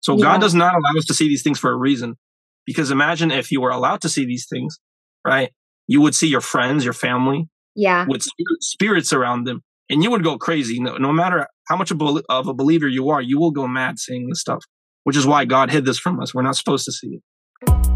So yeah. God does not allow us to see these things for a reason. Because imagine if you were allowed to see these things, right? You would see your friends, your family, yeah, with spirits around them, and you would go crazy. No, no matter how much of a believer you are, you will go mad seeing this stuff. Which is why God hid this from us. We're not supposed to see it.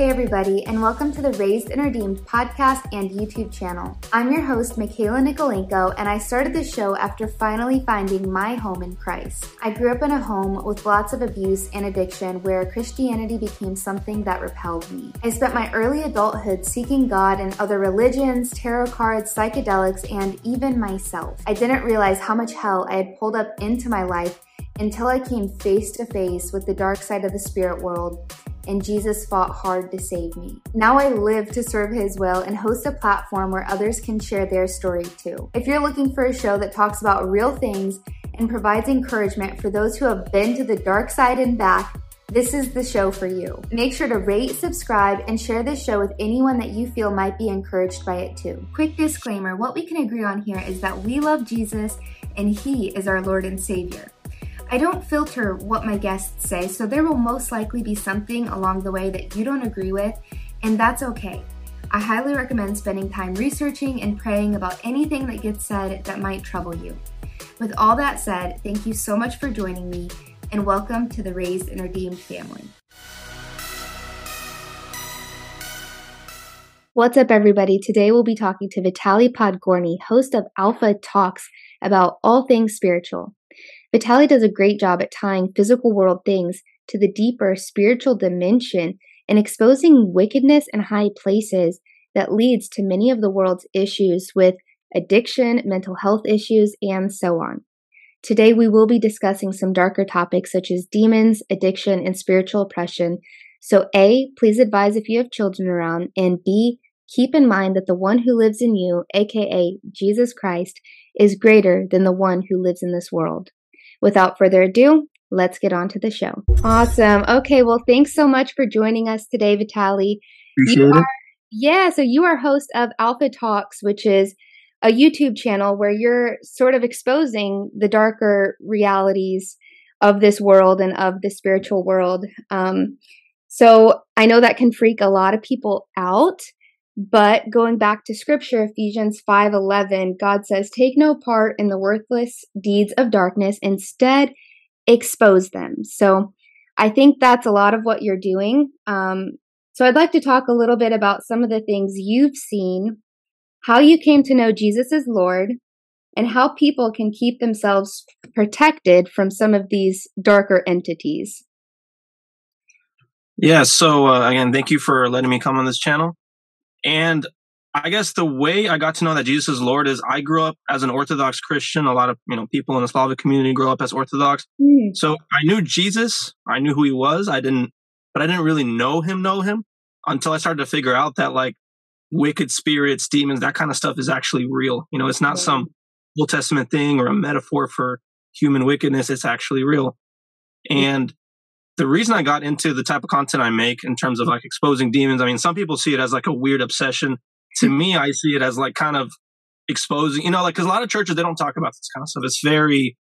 Hey, everybody, and welcome to the Raised and Redeemed podcast and YouTube channel. I'm your host, Michaela Nikolaenko, and I started this show after finally finding my home in Christ. I grew up in a home with lots of abuse and addiction where Christianity became something that repelled me. I spent my early adulthood seeking God in other religions, tarot cards, psychedelics, and even myself. I didn't realize how much hell I had pulled up into my life until I came face to face with the dark side of the spirit world and Jesus fought hard to save me. Now I live to serve His will and host a platform where others can share their story too. If you're looking for a show that talks about real things and provides encouragement for those who have been to the dark side and back, this is the show for you. Make sure to rate, subscribe, and share this show with anyone that you feel might be encouraged by it too. Quick disclaimer what we can agree on here is that we love Jesus and He is our Lord and Savior. I don't filter what my guests say, so there will most likely be something along the way that you don't agree with, and that's okay. I highly recommend spending time researching and praying about anything that gets said that might trouble you. With all that said, thank you so much for joining me, and welcome to the Raised and Redeemed family. What's up, everybody? Today we'll be talking to Vitaliy Podgornyy, host of Alpha Talkz, about all things spiritual. Vitaliy does a great job at tying physical world things to the deeper spiritual dimension and exposing wickedness in high places that leads to many of the world's issues with addiction, mental health issues, and so on. Today, we will be discussing some darker topics such as demons, addiction, and spiritual oppression. So, A, please advise if you have children around, and B, keep in mind that the one who lives in you, aka Jesus Christ, is greater than the one who lives in this world. Without further ado, let's get on to the show. Awesome. Okay, well, thanks so much for joining us today, Vitaliy. Appreciate it. Yeah, so you are host of Alpha Talkz, which is a YouTube channel where you're sort of exposing the darker realities of this world and of the spiritual world. Um, so I know that can freak a lot of people out. But going back to scripture, Ephesians 5:11, God says, "Take no part in the worthless deeds of darkness, instead expose them." So I think that's a lot of what you're doing. Um, so I'd like to talk a little bit about some of the things you've seen, how you came to know Jesus as Lord, and how people can keep themselves protected from some of these darker entities. Yeah, so uh, again, thank you for letting me come on this channel. And I guess the way I got to know that Jesus is Lord is I grew up as an Orthodox Christian. A lot of you know people in the Slavic community grow up as Orthodox. Mm. So I knew Jesus. I knew who he was. I didn't, but I didn't really know him. Know him until I started to figure out that like wicked spirits, demons, that kind of stuff is actually real. You know, it's not some Old Testament thing or a metaphor for human wickedness. It's actually real. And the reason I got into the type of content I make in terms of like exposing demons, I mean, some people see it as like a weird obsession. To me, I see it as like kind of exposing, you know, like, cause a lot of churches, they don't talk about this kind of stuff. It's very,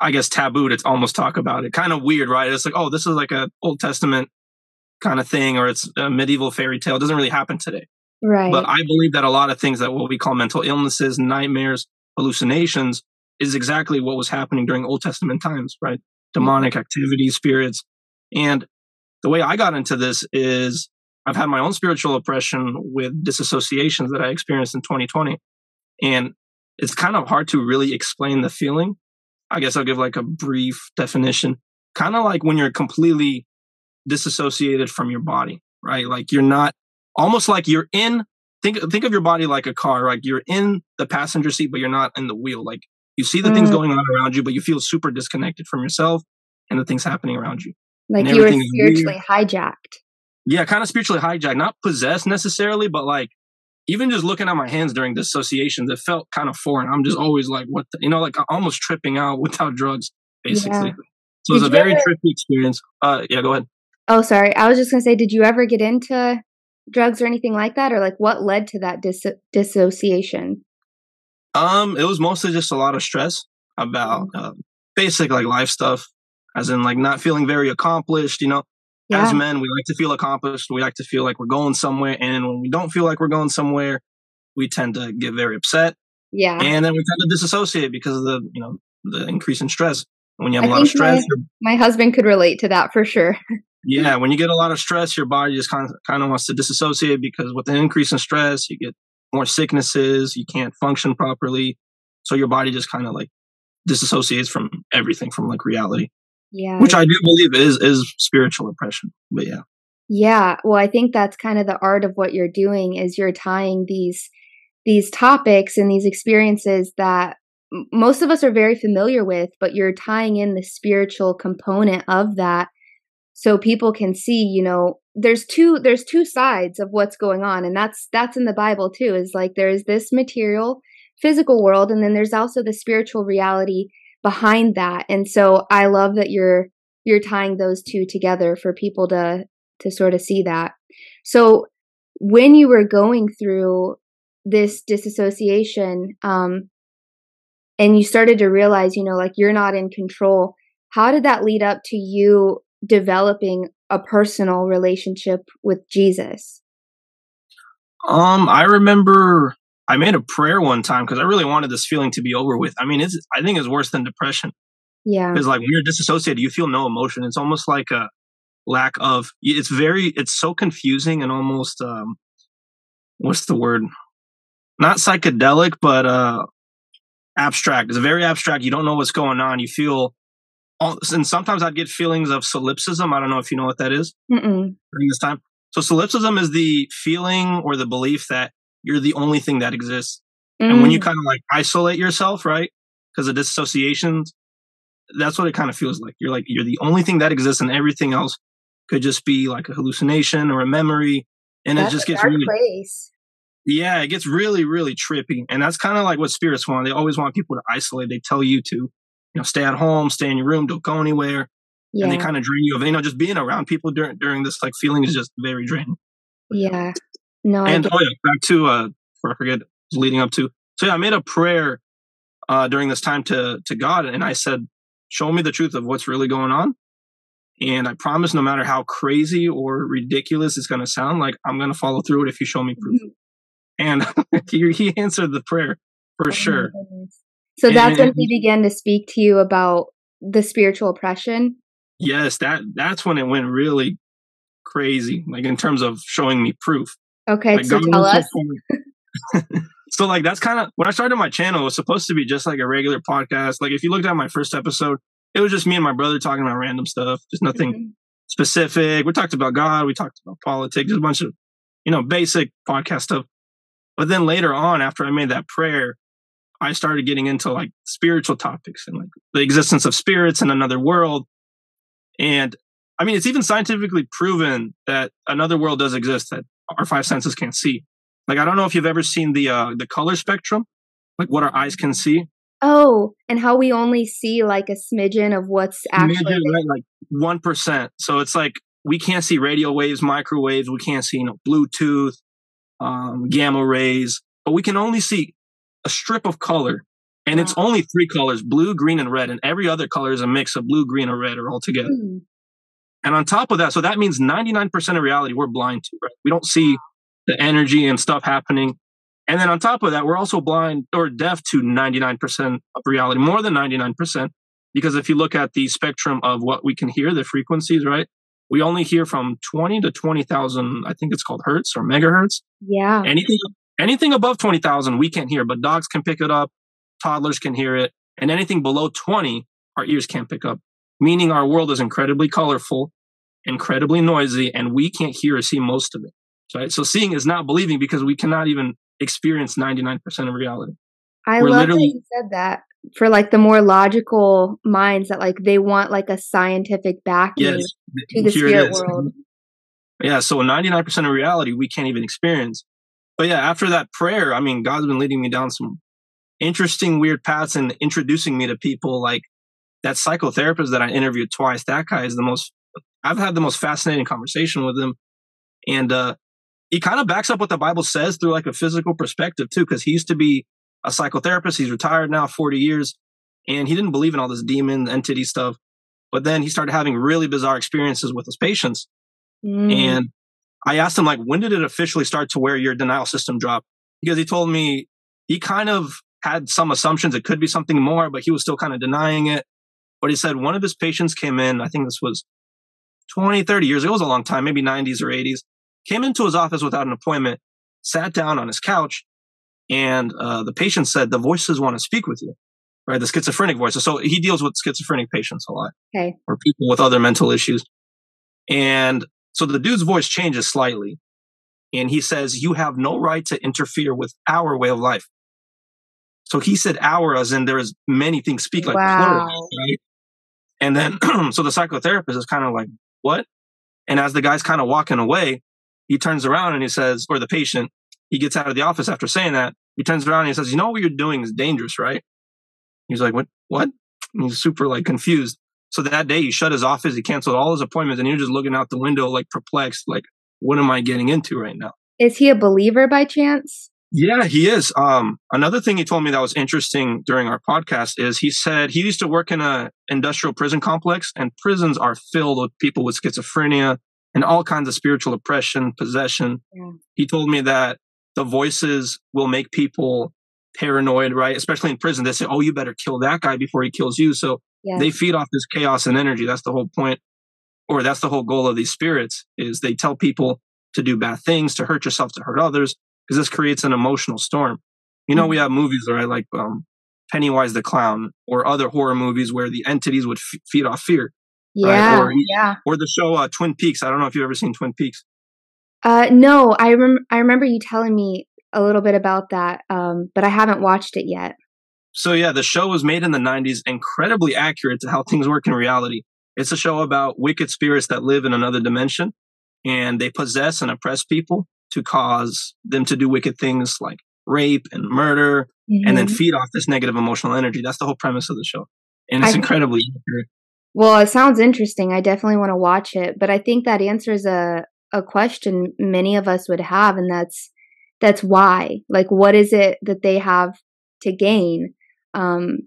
I guess, taboo to almost talk about it. Kind of weird, right? It's like, oh, this is like a Old Testament kind of thing, or it's a medieval fairy tale. It doesn't really happen today. Right. But I believe that a lot of things that what we call mental illnesses, nightmares, hallucinations is exactly what was happening during Old Testament times, right? Demonic activity, spirits. And the way I got into this is I've had my own spiritual oppression with disassociations that I experienced in 2020. And it's kind of hard to really explain the feeling. I guess I'll give like a brief definition. Kind of like when you're completely disassociated from your body, right? Like you're not almost like you're in think think of your body like a car, like you're in the passenger seat, but you're not in the wheel. Like you see the mm. things going on around you, but you feel super disconnected from yourself and the things happening around you. Like you were spiritually hijacked. Yeah, kind of spiritually hijacked, not possessed necessarily, but like even just looking at my hands during dissociations, it felt kind of foreign. I'm just always like, what, the, you know, like almost tripping out without drugs, basically. Yeah. So it was a very ever, trippy experience. Uh, yeah, go ahead. Oh, sorry. I was just gonna say, did you ever get into drugs or anything like that, or like what led to that dis- dissociation? Um, it was mostly just a lot of stress about uh, basic like life stuff, as in like not feeling very accomplished. You know, yeah. as men, we like to feel accomplished. We like to feel like we're going somewhere, and when we don't feel like we're going somewhere, we tend to get very upset. Yeah, and then we tend to disassociate because of the you know the increase in stress. When you have I a lot of stress, my, my husband could relate to that for sure. yeah, when you get a lot of stress, your body just kind of kind of wants to disassociate because with the increase in stress, you get more sicknesses, you can't function properly. So your body just kind of like disassociates from everything from like reality. Yeah. Which I do believe is is spiritual oppression. But yeah. Yeah, well I think that's kind of the art of what you're doing is you're tying these these topics and these experiences that most of us are very familiar with, but you're tying in the spiritual component of that so people can see, you know, there's two there's two sides of what's going on and that's that's in the bible too is like there's this material physical world and then there's also the spiritual reality behind that. And so i love that you're you're tying those two together for people to to sort of see that. So when you were going through this disassociation um and you started to realize you know like you're not in control how did that lead up to you developing a personal relationship with Jesus? Um, I remember I made a prayer one time because I really wanted this feeling to be over with. I mean, it's I think it's worse than depression. Yeah, because like when you're disassociated, you feel no emotion. It's almost like a lack of. It's very. It's so confusing and almost um, what's the word? Not psychedelic, but uh, abstract. It's very abstract. You don't know what's going on. You feel and sometimes I'd get feelings of solipsism. I don't know if you know what that is during this time. So solipsism is the feeling or the belief that you're the only thing that exists. Mm. And when you mm. kind of like isolate yourself, right? Because of dissociations, that's what it kind of feels like. You're like, you're the only thing that exists and everything else could just be like a hallucination or a memory. And that's it just gets really, place. yeah, it gets really, really trippy. And that's kind of like what spirits want. They always want people to isolate. They tell you to you know, stay at home, stay in your room, don't go anywhere. Yeah. And they kind of drain you of, you know, just being around people during during this like feeling is just very draining. Yeah. No. And oh yeah, back to uh I forget leading up to. So yeah, I made a prayer uh during this time to to God and I said, Show me the truth of what's really going on. And I promise no matter how crazy or ridiculous it's gonna sound, like I'm gonna follow through it if you show me proof. Mm-hmm. And he, he answered the prayer for oh, sure. So that's and, when he began to speak to you about the spiritual oppression. Yes, that that's when it went really crazy, like in terms of showing me proof. Okay, like, so tell us. so like that's kind of when I started my channel, it was supposed to be just like a regular podcast. Like if you looked at my first episode, it was just me and my brother talking about random stuff, just nothing mm-hmm. specific. We talked about God, we talked about politics, just a bunch of you know basic podcast stuff. But then later on, after I made that prayer, I started getting into like spiritual topics and like the existence of spirits in another world. And I mean, it's even scientifically proven that another world does exist that our five senses can't see. Like, I don't know if you've ever seen the, uh, the color spectrum, like what our eyes can see. Oh, and how we only see like a smidgen of what's actually right, like one percent. So it's like we can't see radio waves, microwaves. We can't see you know Bluetooth, um, gamma rays, but we can only see a strip of color and wow. it's only three colors blue green and red and every other color is a mix of blue green or red or all together. Mm. and on top of that so that means 99% of reality we're blind to right? We don't see the energy and stuff happening. And then on top of that we're also blind or deaf to 99% of reality more than 99% because if you look at the spectrum of what we can hear the frequencies right we only hear from 20 to 20,000 I think it's called hertz or megahertz. Yeah. Anything Anything above 20,000, we can't hear, but dogs can pick it up. Toddlers can hear it. And anything below 20, our ears can't pick up, meaning our world is incredibly colorful, incredibly noisy, and we can't hear or see most of it. Right? So seeing is not believing because we cannot even experience 99% of reality. I We're love that you said that for like the more logical minds that like they want like a scientific backing yes, to the spirit world. Yeah, so 99% of reality we can't even experience but yeah, after that prayer, I mean, God's been leading me down some interesting, weird paths and introducing me to people like that psychotherapist that I interviewed twice. That guy is the most, I've had the most fascinating conversation with him. And, uh, he kind of backs up what the Bible says through like a physical perspective too, because he used to be a psychotherapist. He's retired now, 40 years, and he didn't believe in all this demon entity stuff. But then he started having really bizarre experiences with his patients. Mm. And I asked him, like, when did it officially start to where your denial system dropped? Because he told me he kind of had some assumptions it could be something more, but he was still kind of denying it. But he said one of his patients came in, I think this was 20, 30 years ago, it was a long time, maybe 90s or 80s, came into his office without an appointment, sat down on his couch, and uh, the patient said, The voices want to speak with you, right? The schizophrenic voices. So he deals with schizophrenic patients a lot, okay. or people with other mental issues. And so the dude's voice changes slightly. And he says, You have no right to interfere with our way of life. So he said our as in there's many things speak like wow. plural, right? And then so the psychotherapist is kind of like, what? And as the guy's kind of walking away, he turns around and he says, or the patient, he gets out of the office after saying that. He turns around and he says, you know what you're doing is dangerous, right? He's like, what? What? And he's super like confused. So that day he shut his office, he canceled all his appointments and he was just looking out the window, like perplexed, like, what am I getting into right now? Is he a believer by chance? Yeah, he is. Um, another thing he told me that was interesting during our podcast is he said he used to work in a industrial prison complex, and prisons are filled with people with schizophrenia and all kinds of spiritual oppression, possession. Yeah. He told me that the voices will make people paranoid, right? Especially in prison, they say, "Oh, you better kill that guy before he kills you." So yeah. they feed off this chaos and energy. That's the whole point, or that's the whole goal of these spirits: is they tell people to do bad things, to hurt yourself, to hurt others because this creates an emotional storm. You know, we mm-hmm. have movies, right? Like um, Pennywise the Clown or other horror movies where the entities would f- feed off fear. Yeah, right? or, yeah. Or the show uh, Twin Peaks. I don't know if you've ever seen Twin Peaks. Uh, no, I rem- I remember you telling me a little bit about that, um, but I haven't watched it yet. So yeah, the show was made in the '90s, incredibly accurate to how things work in reality. It's a show about wicked spirits that live in another dimension, and they possess and oppress people to cause them to do wicked things like rape and murder mm-hmm. and then mm-hmm. feed off this negative emotional energy. That's the whole premise of the show. And it's I, incredibly accurate. Well, it sounds interesting. I definitely want to watch it, but I think that answers a a question many of us would have and that's that's why. Like what is it that they have to gain um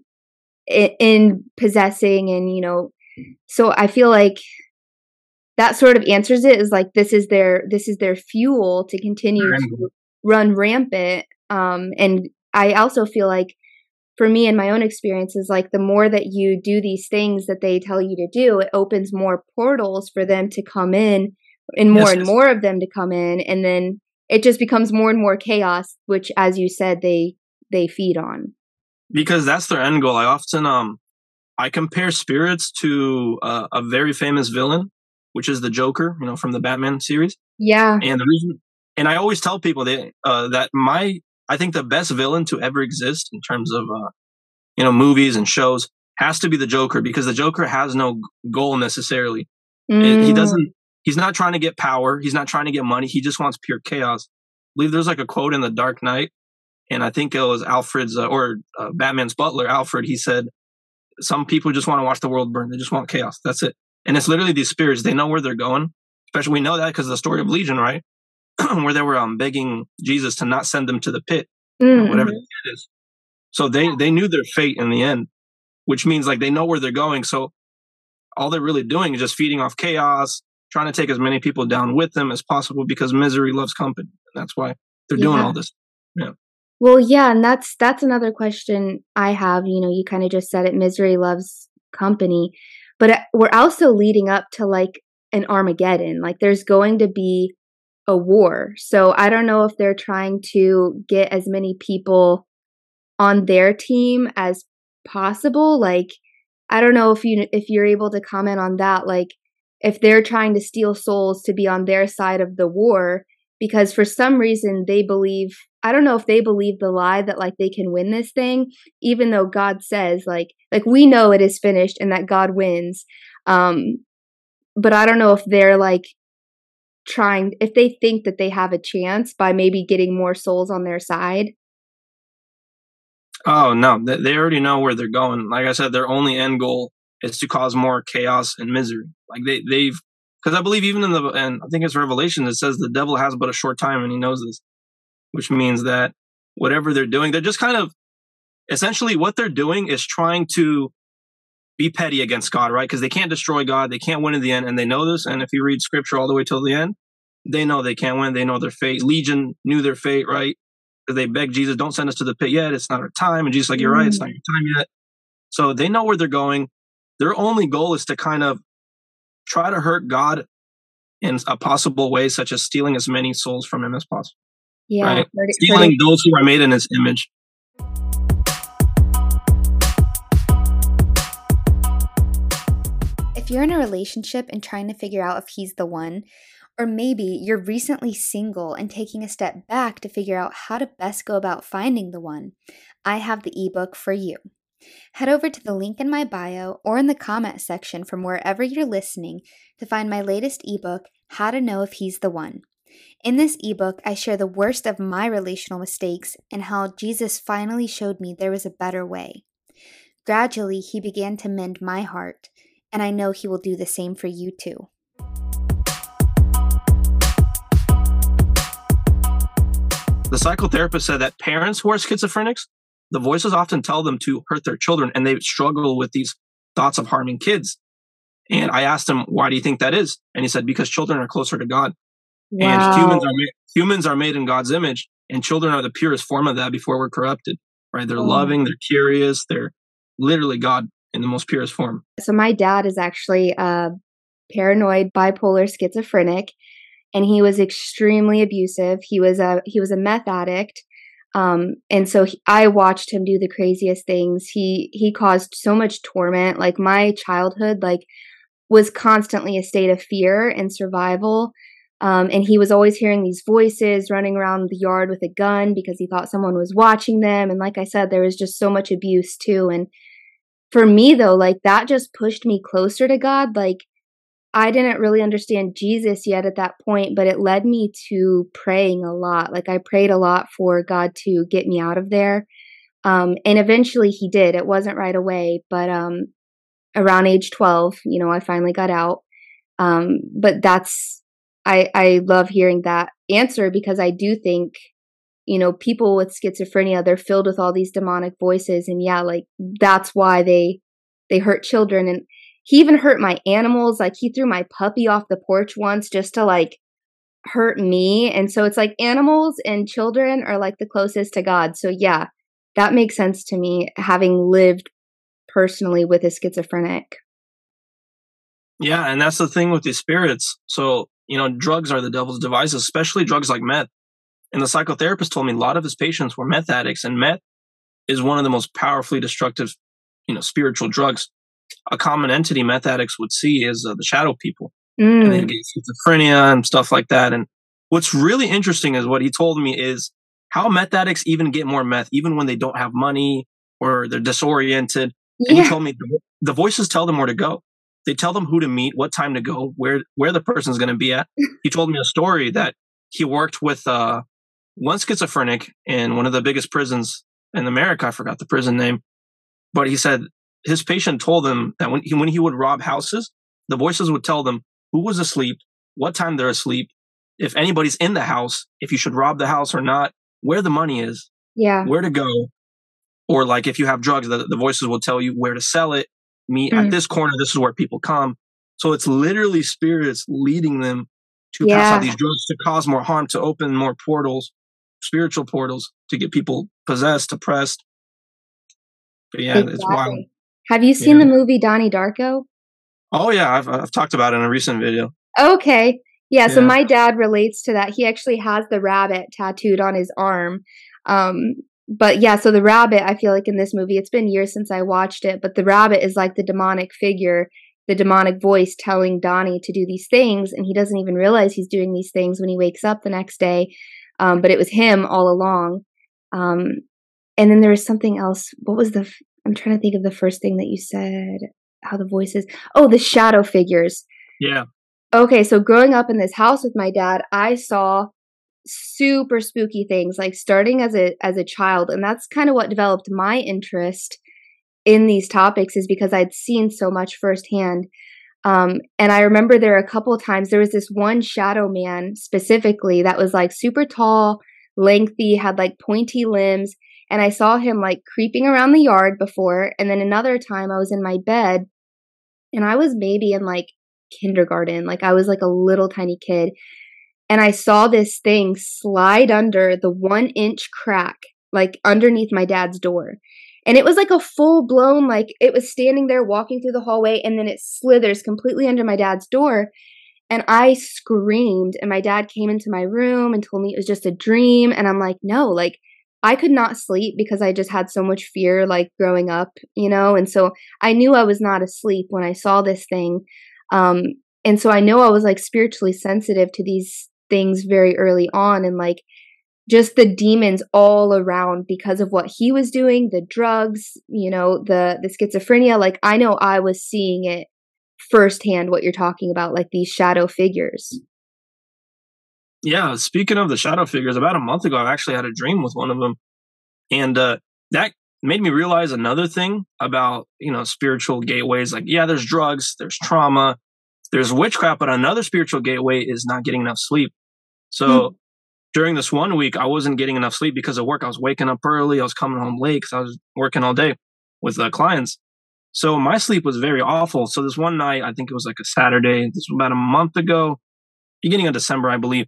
in, in possessing and you know so I feel like that sort of answers it is like this is their this is their fuel to continue to run rampant um and i also feel like for me in my own experiences like the more that you do these things that they tell you to do it opens more portals for them to come in and more yes, and yes. more of them to come in and then it just becomes more and more chaos which as you said they they feed on because that's their end goal i often um i compare spirits to uh, a very famous villain which is the Joker, you know, from the Batman series. Yeah. And the reason, and I always tell people that uh, that my, I think the best villain to ever exist in terms of, uh, you know, movies and shows has to be the Joker because the Joker has no goal necessarily. Mm. he doesn't. He's not trying to get power. He's not trying to get money. He just wants pure chaos. I believe there's like a quote in The Dark Knight, and I think it was Alfred's uh, or uh, Batman's butler, Alfred. He said, "Some people just want to watch the world burn. They just want chaos. That's it." And it's literally these spirits. They know where they're going. Especially we know that because of the story of Legion, right? where they were um, begging Jesus to not send them to the pit, mm-hmm. whatever the pit is. So they they knew their fate in the end, which means like they know where they're going. So all they're really doing is just feeding off chaos, trying to take as many people down with them as possible because misery loves company. And that's why they're yeah. doing all this. Yeah. Well, yeah, and that's that's another question I have. You know, you kind of just said it. Misery loves company but uh, we're also leading up to like an Armageddon. Like there's going to be a war. So I don't know if they're trying to get as many people on their team as possible. Like I don't know if you if you're able to comment on that like if they're trying to steal souls to be on their side of the war because for some reason they believe I don't know if they believe the lie that like they can win this thing, even though God says like like we know it is finished and that God wins. Um, but I don't know if they're like trying if they think that they have a chance by maybe getting more souls on their side. Oh no, they already know where they're going. Like I said, their only end goal is to cause more chaos and misery. Like they they've because I believe even in the and I think it's Revelation that says the devil has but a short time and he knows this which means that whatever they're doing, they're just kind of essentially what they're doing is trying to be petty against God, right? Because they can't destroy God, they can't win in the end, and they know this. And if you read scripture all the way till the end, they know they can't win. They know their fate. Legion knew their fate, right? Because they begged Jesus, "Don't send us to the pit yet. It's not our time." And Jesus, like, "You're mm. right. It's not your time yet." So they know where they're going. Their only goal is to kind of try to hurt God in a possible way, such as stealing as many souls from Him as possible. Yeah, right? stealing those who are made in His image. If you're in a relationship and trying to figure out if he's the one, or maybe you're recently single and taking a step back to figure out how to best go about finding the one, I have the ebook for you. Head over to the link in my bio or in the comment section from wherever you're listening to find my latest ebook, How to Know If He's the One. In this ebook, I share the worst of my relational mistakes and how Jesus finally showed me there was a better way. Gradually, he began to mend my heart and I know He will do the same for you too. The psychotherapist said that parents who are schizophrenics, the voices often tell them to hurt their children and they struggle with these thoughts of harming kids. And I asked him, why do you think that is? And he said, because children are closer to God. Wow. And humans are, made, humans are made in God's image and children are the purest form of that before we're corrupted, right? They're oh. loving, they're curious, they're literally God in the most purest form. So my dad is actually a paranoid bipolar schizophrenic and he was extremely abusive. He was a he was a meth addict. Um, and so he, I watched him do the craziest things. He he caused so much torment. Like my childhood like was constantly a state of fear and survival. Um, and he was always hearing these voices running around the yard with a gun because he thought someone was watching them. And like I said, there was just so much abuse too. And for me though like that just pushed me closer to god. Like i didn't really understand jesus yet at that point but it led me to praying a lot. Like i prayed a lot for god to get me out of there. Um, and eventually he did. It wasn't right away but um, around age 12 you know i finally got out. Um, but that's i i love hearing that answer because i do think you know, people with schizophrenia, they're filled with all these demonic voices. And yeah, like that's why they, they hurt children. And he even hurt my animals. Like he threw my puppy off the porch once just to like hurt me. And so it's like animals and children are like the closest to God. So yeah, that makes sense to me having lived personally with a schizophrenic. Yeah, and that's the thing with these spirits. So, you know, drugs are the devil's devices, especially drugs like meth. And the psychotherapist told me a lot of his patients were meth addicts, and meth is one of the most powerfully destructive, you know, spiritual drugs. A common entity meth addicts would see is uh, the shadow people, mm. and they get schizophrenia and stuff like that. And what's really interesting is what he told me is how meth addicts even get more meth, even when they don't have money or they're disoriented. Yeah. And he told me the, the voices tell them where to go. They tell them who to meet, what time to go, where where the person's going to be at. he told me a story that he worked with uh, one schizophrenic in one of the biggest prisons in America. I forgot the prison name, but he said his patient told him that when he, when he would rob houses, the voices would tell them who was asleep, what time they're asleep, if anybody's in the house, if you should rob the house or not, where the money is, yeah, where to go, or like if you have drugs, the, the voices will tell you where to sell it. Meet mm. at this corner. This is where people come. So it's literally spirits leading them to yeah. pass out these drugs to cause more harm, to open more portals spiritual portals to get people possessed, oppressed. But yeah, exactly. it's wild. Have you seen yeah. the movie Donnie Darko? Oh yeah, I've I've talked about it in a recent video. Okay. Yeah, yeah, so my dad relates to that. He actually has the rabbit tattooed on his arm. Um, but yeah, so the rabbit, I feel like in this movie, it's been years since I watched it, but the rabbit is like the demonic figure, the demonic voice telling Donnie to do these things, and he doesn't even realize he's doing these things when he wakes up the next day. Um, but it was him all along. Um, and then there was something else. What was the? I'm trying to think of the first thing that you said. How the voices? Oh, the shadow figures. Yeah. Okay, so growing up in this house with my dad, I saw super spooky things like starting as a as a child and that's kind of what developed my interest in these topics is because I'd seen so much firsthand um, and I remember there a couple times there was this one shadow man specifically that was like super tall, lengthy, had like pointy limbs, and I saw him like creeping around the yard before. And then another time I was in my bed and I was maybe in like kindergarten, like I was like a little tiny kid. And I saw this thing slide under the one inch crack, like underneath my dad's door. And it was like a full blown, like it was standing there walking through the hallway and then it slithers completely under my dad's door. And I screamed, and my dad came into my room and told me it was just a dream. And I'm like, no, like I could not sleep because I just had so much fear, like growing up, you know? And so I knew I was not asleep when I saw this thing. Um, and so I know I was like spiritually sensitive to these things very early on. And like, just the demons all around because of what he was doing the drugs you know the the schizophrenia like i know i was seeing it firsthand what you're talking about, like these shadow figures. Yeah, speaking of the shadow figures, about a month ago, I actually had a dream with one of them, and uh, that made me realize another thing about you know spiritual gateways. Like, yeah, there's drugs, there's trauma, there's witchcraft, but another spiritual gateway is not getting enough sleep. So. Mm. During this one week, I wasn't getting enough sleep because of work. I was waking up early. I was coming home late because I was working all day with uh, clients. So my sleep was very awful. So this one night, I think it was like a Saturday, this was about a month ago, beginning of December, I believe.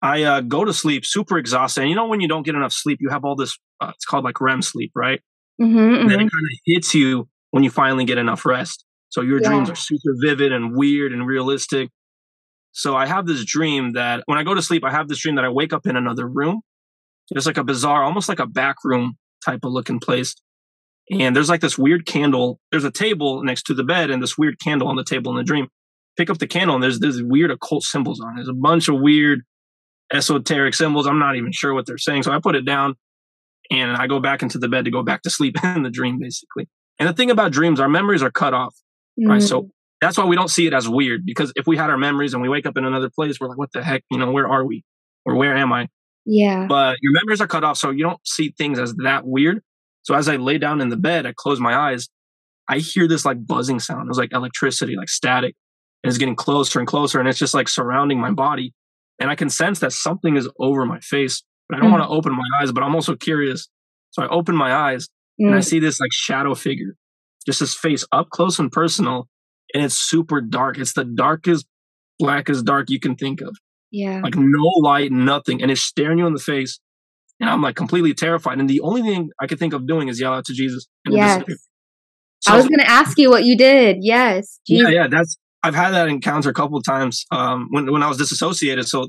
I uh, go to sleep super exhausted. And you know, when you don't get enough sleep, you have all this, uh, it's called like REM sleep, right? Mm-hmm, and then mm-hmm. it kind of hits you when you finally get enough rest. So your yeah. dreams are super vivid and weird and realistic. So I have this dream that when I go to sleep, I have this dream that I wake up in another room. It's like a bizarre, almost like a back room type of looking place and there's like this weird candle. There's a table next to the bed and this weird candle on the table in the dream. Pick up the candle and there's there's weird occult symbols on it. There's a bunch of weird esoteric symbols. I'm not even sure what they're saying. So I put it down and I go back into the bed to go back to sleep in the dream, basically. And the thing about dreams, our memories are cut off, mm. right? So mm. That's why we don't see it as weird because if we had our memories and we wake up in another place, we're like, what the heck? You know, where are we? Or where am I? Yeah. But your memories are cut off. So you don't see things as that weird. So as I lay down in the bed, I close my eyes. I hear this like buzzing sound. It was like electricity, like static. And it's getting closer and closer. And it's just like surrounding my body. And I can sense that something is over my face. But I don't mm. want to open my eyes, but I'm also curious. So I open my eyes mm. and I mm. see this like shadow figure, just his face up close and personal. And it's super dark. It's the darkest, blackest dark you can think of. Yeah. Like no light, nothing. And it's staring you in the face. And I'm like completely terrified. And the only thing I could think of doing is yell out to Jesus. yes. So, I was going to ask you what you did. Yes. Jesus. Yeah, yeah. That's I've had that encounter a couple of times um, when when I was disassociated. So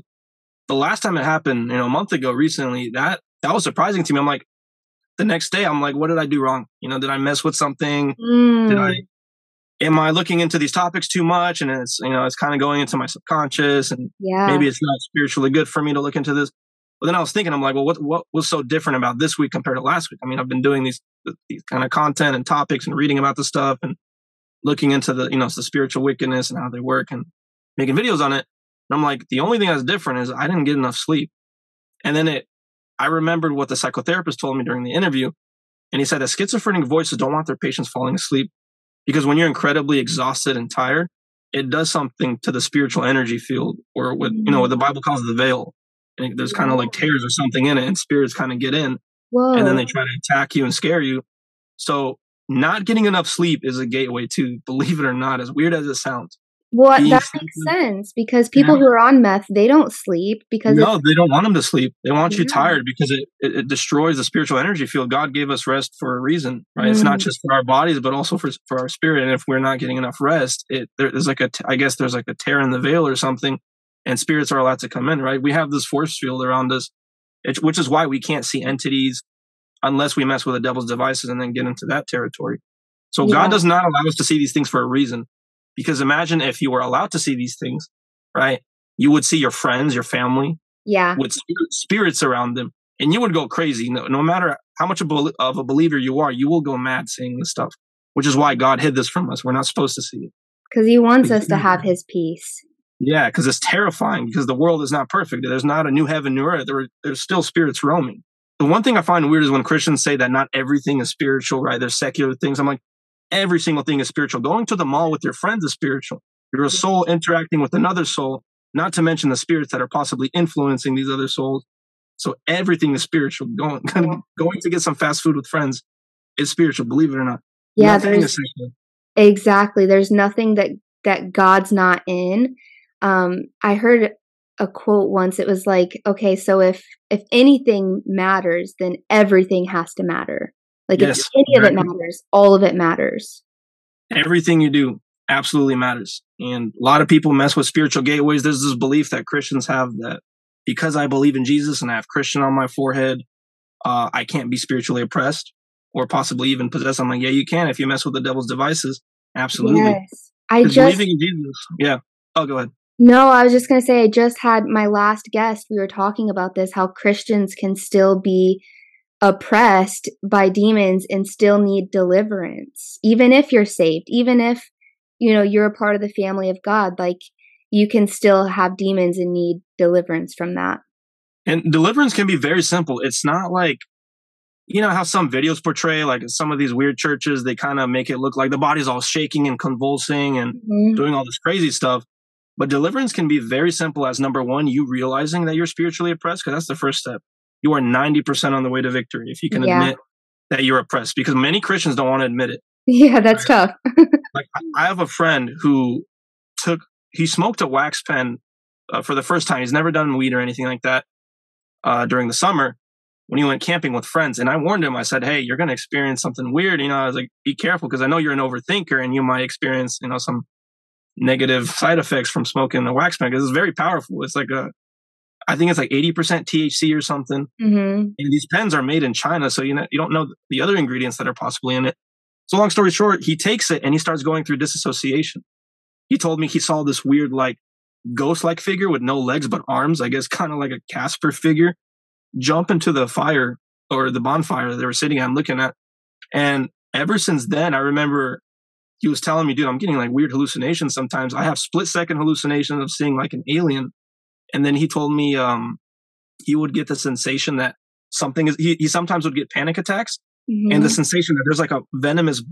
the last time it happened, you know, a month ago, recently, that that was surprising to me. I'm like, the next day, I'm like, what did I do wrong? You know, did I mess with something? Mm. Did I? Am I looking into these topics too much? And it's you know, it's kind of going into my subconscious, and yeah. maybe it's not spiritually good for me to look into this. But then I was thinking, I'm like, well, what what was so different about this week compared to last week? I mean, I've been doing these these kind of content and topics and reading about the stuff and looking into the you know the spiritual wickedness and how they work and making videos on it. And I'm like, the only thing that's different is I didn't get enough sleep. And then it, I remembered what the psychotherapist told me during the interview, and he said that schizophrenic voices don't want their patients falling asleep because when you're incredibly exhausted and tired, it does something to the spiritual energy field, or what you know what the mm-hmm. Bible calls the veil and there's kind of like tears or something in it, and spirits kind of get in, Whoa. and then they try to attack you and scare you. So not getting enough sleep is a gateway to, believe it or not, as weird as it sounds. Well, that makes sense because people yeah. who are on meth they don't sleep because no, they don't want them to sleep. They want yeah. you tired because it, it, it, destroys the spiritual energy field. God gave us rest for a reason, right? Mm. It's not mm. just for our bodies, but also for for our spirit. And if we're not getting enough rest, it there's like a I guess there's like a tear in the veil or something and spirits are allowed to come in, right? We have this force field around us, which is why we can't see entities unless we mess with the devil's devices and then get into that territory. So yeah. God does not allow us to see these things for a reason. Because imagine if you were allowed to see these things, right? You would see your friends, your family, yeah, with spirits around them, and you would go crazy. No, no matter how much of a believer you are, you will go mad seeing this stuff. Which is why God hid this from us. We're not supposed to see it because He wants us to have His peace. Yeah, because it's terrifying because the world is not perfect. There's not a new heaven, new earth. There, there's still spirits roaming. The one thing I find weird is when Christians say that not everything is spiritual, right? There's secular things. I'm like, every single thing is spiritual. Going to the mall with your friends is spiritual. You're a soul interacting with another soul, not to mention the spirits that are possibly influencing these other souls. So everything is spiritual. Going going to get some fast food with friends is spiritual, believe it or not. Yeah, there's, exactly. There's nothing that that God's not in. Um, I heard a quote once. It was like, okay, so if if anything matters, then everything has to matter. Like yes, if any right. of it matters, all of it matters. Everything you do absolutely matters. And a lot of people mess with spiritual gateways. There's this belief that Christians have that because I believe in Jesus and I have Christian on my forehead, uh, I can't be spiritually oppressed or possibly even possessed. I'm like, yeah, you can if you mess with the devil's devices. Absolutely. Yes. I just believing in Jesus. Yeah. Oh, go ahead. No, I was just going to say, I just had my last guest. We were talking about this how Christians can still be oppressed by demons and still need deliverance, even if you're saved, even if, you know, you're a part of the family of God. Like, you can still have demons and need deliverance from that. And deliverance can be very simple. It's not like, you know, how some videos portray, like some of these weird churches, they kind of make it look like the body's all shaking and convulsing and mm-hmm. doing all this crazy stuff. But deliverance can be very simple as number one, you realizing that you're spiritually oppressed, because that's the first step. You are 90% on the way to victory if you can yeah. admit that you're oppressed, because many Christians don't want to admit it. Yeah, that's right? tough. like, I have a friend who took, he smoked a wax pen uh, for the first time. He's never done weed or anything like that uh, during the summer when he went camping with friends. And I warned him, I said, Hey, you're going to experience something weird. You know, I was like, be careful because I know you're an overthinker and you might experience, you know, some negative side effects from smoking the wax pen because it's very powerful. It's like a, I think it's like 80% THC or something. Mm-hmm. And these pens are made in China. So, you know, you don't know the other ingredients that are possibly in it. So long story short, he takes it and he starts going through disassociation. He told me he saw this weird, like ghost like figure with no legs, but arms, I guess kind of like a Casper figure, jump into the fire or the bonfire that they were sitting at looking at. And ever since then, I remember he was telling me, dude, I'm getting like weird hallucinations sometimes. I have split second hallucinations of seeing like an alien. And then he told me um, he would get the sensation that something is, he, he sometimes would get panic attacks mm-hmm. and the sensation that there's like a venomous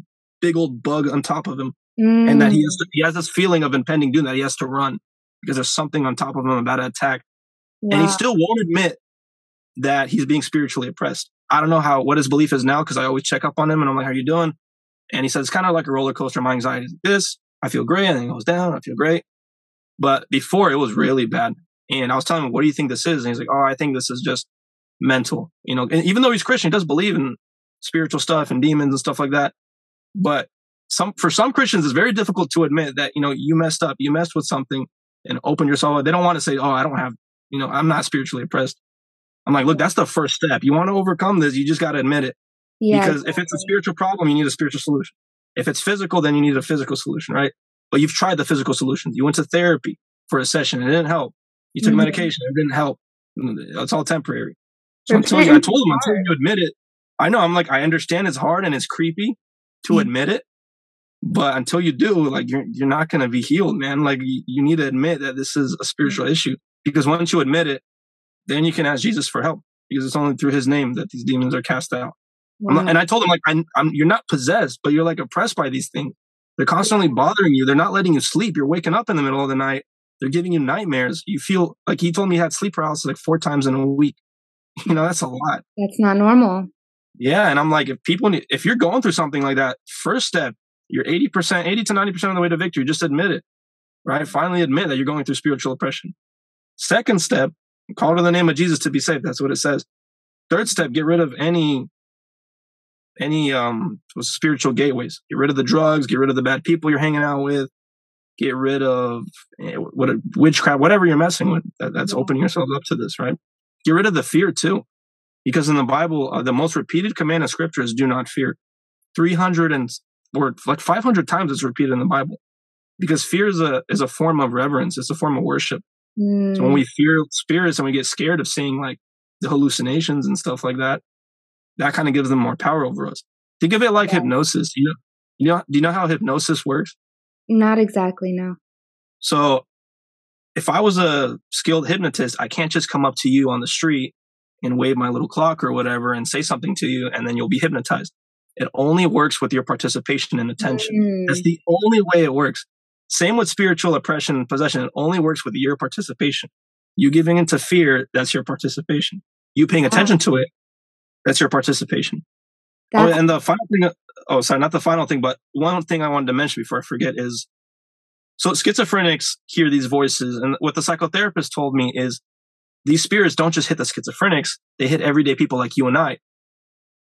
big old bug on top of him mm. and that he has, to, he has this feeling of impending doom that he has to run because there's something on top of him about to attack. And he still won't admit that he's being spiritually oppressed. I don't know how, what his belief is now because I always check up on him and I'm like, how are you doing? And he said, it's kind of like a roller coaster. My anxiety is this. I feel great. And then it goes down. I feel great. But before it was really bad. And I was telling him, what do you think this is? And he's like, oh, I think this is just mental, you know, and even though he's Christian, he does believe in spiritual stuff and demons and stuff like that. But some, for some Christians, it's very difficult to admit that, you know, you messed up, you messed with something and open yourself. Up. They don't want to say, oh, I don't have, you know, I'm not spiritually oppressed. I'm like, look, that's the first step. You want to overcome this, you just got to admit it. Yeah, because exactly. if it's a spiritual problem, you need a spiritual solution. If it's physical, then you need a physical solution, right? But you've tried the physical solutions. You went to therapy for a session, and it didn't help. You took mm-hmm. medication, it didn't help. It's all temporary. So until you, I told him until you admit it, I know I'm like I understand it's hard and it's creepy to mm-hmm. admit it, but until you do, like you're you're not going to be healed, man. Like you, you need to admit that this is a spiritual mm-hmm. issue because once you admit it, then you can ask Jesus for help because it's only through His name that these demons are cast out. Wow. and I told him like, I'm, I'm, you're not possessed, but you're like oppressed by these things. They're constantly bothering you. They're not letting you sleep. You're waking up in the middle of the night. They're giving you nightmares. You feel like he told me he had sleep paralysis like four times in a week. You know, that's a lot. That's not normal. Yeah. And I'm like, if people, need, if you're going through something like that, first step, you're 80%, 80 to 90% of the way to victory. Just admit it, right? Finally admit that you're going through spiritual oppression. Second step, call to the name of Jesus to be saved. That's what it says. Third step, get rid of any any um spiritual gateways. Get rid of the drugs. Get rid of the bad people you're hanging out with. Get rid of eh, what witchcraft, whatever you're messing with. That, that's opening yourself up to this, right? Get rid of the fear too, because in the Bible, uh, the most repeated command in Scripture is "Do not fear." Three hundred and or like five hundred times it's repeated in the Bible, because fear is a is a form of reverence. It's a form of worship. Mm. So when mm. we fear spirits and we get scared of seeing like the hallucinations and stuff like that, that kind of gives them more power over us. Think of it like yeah. hypnosis. You know, you know, do you know how hypnosis works? Not exactly, no. So if I was a skilled hypnotist, I can't just come up to you on the street and wave my little clock or whatever and say something to you and then you'll be hypnotized. It only works with your participation and attention. Mm. That's the only way it works. Same with spiritual oppression and possession. It only works with your participation. You giving into fear, that's your participation. You paying attention to it, that's your participation. Oh, and the final thing, oh, sorry, not the final thing, but one thing I wanted to mention before I forget is so schizophrenics hear these voices. And what the psychotherapist told me is these spirits don't just hit the schizophrenics, they hit everyday people like you and I,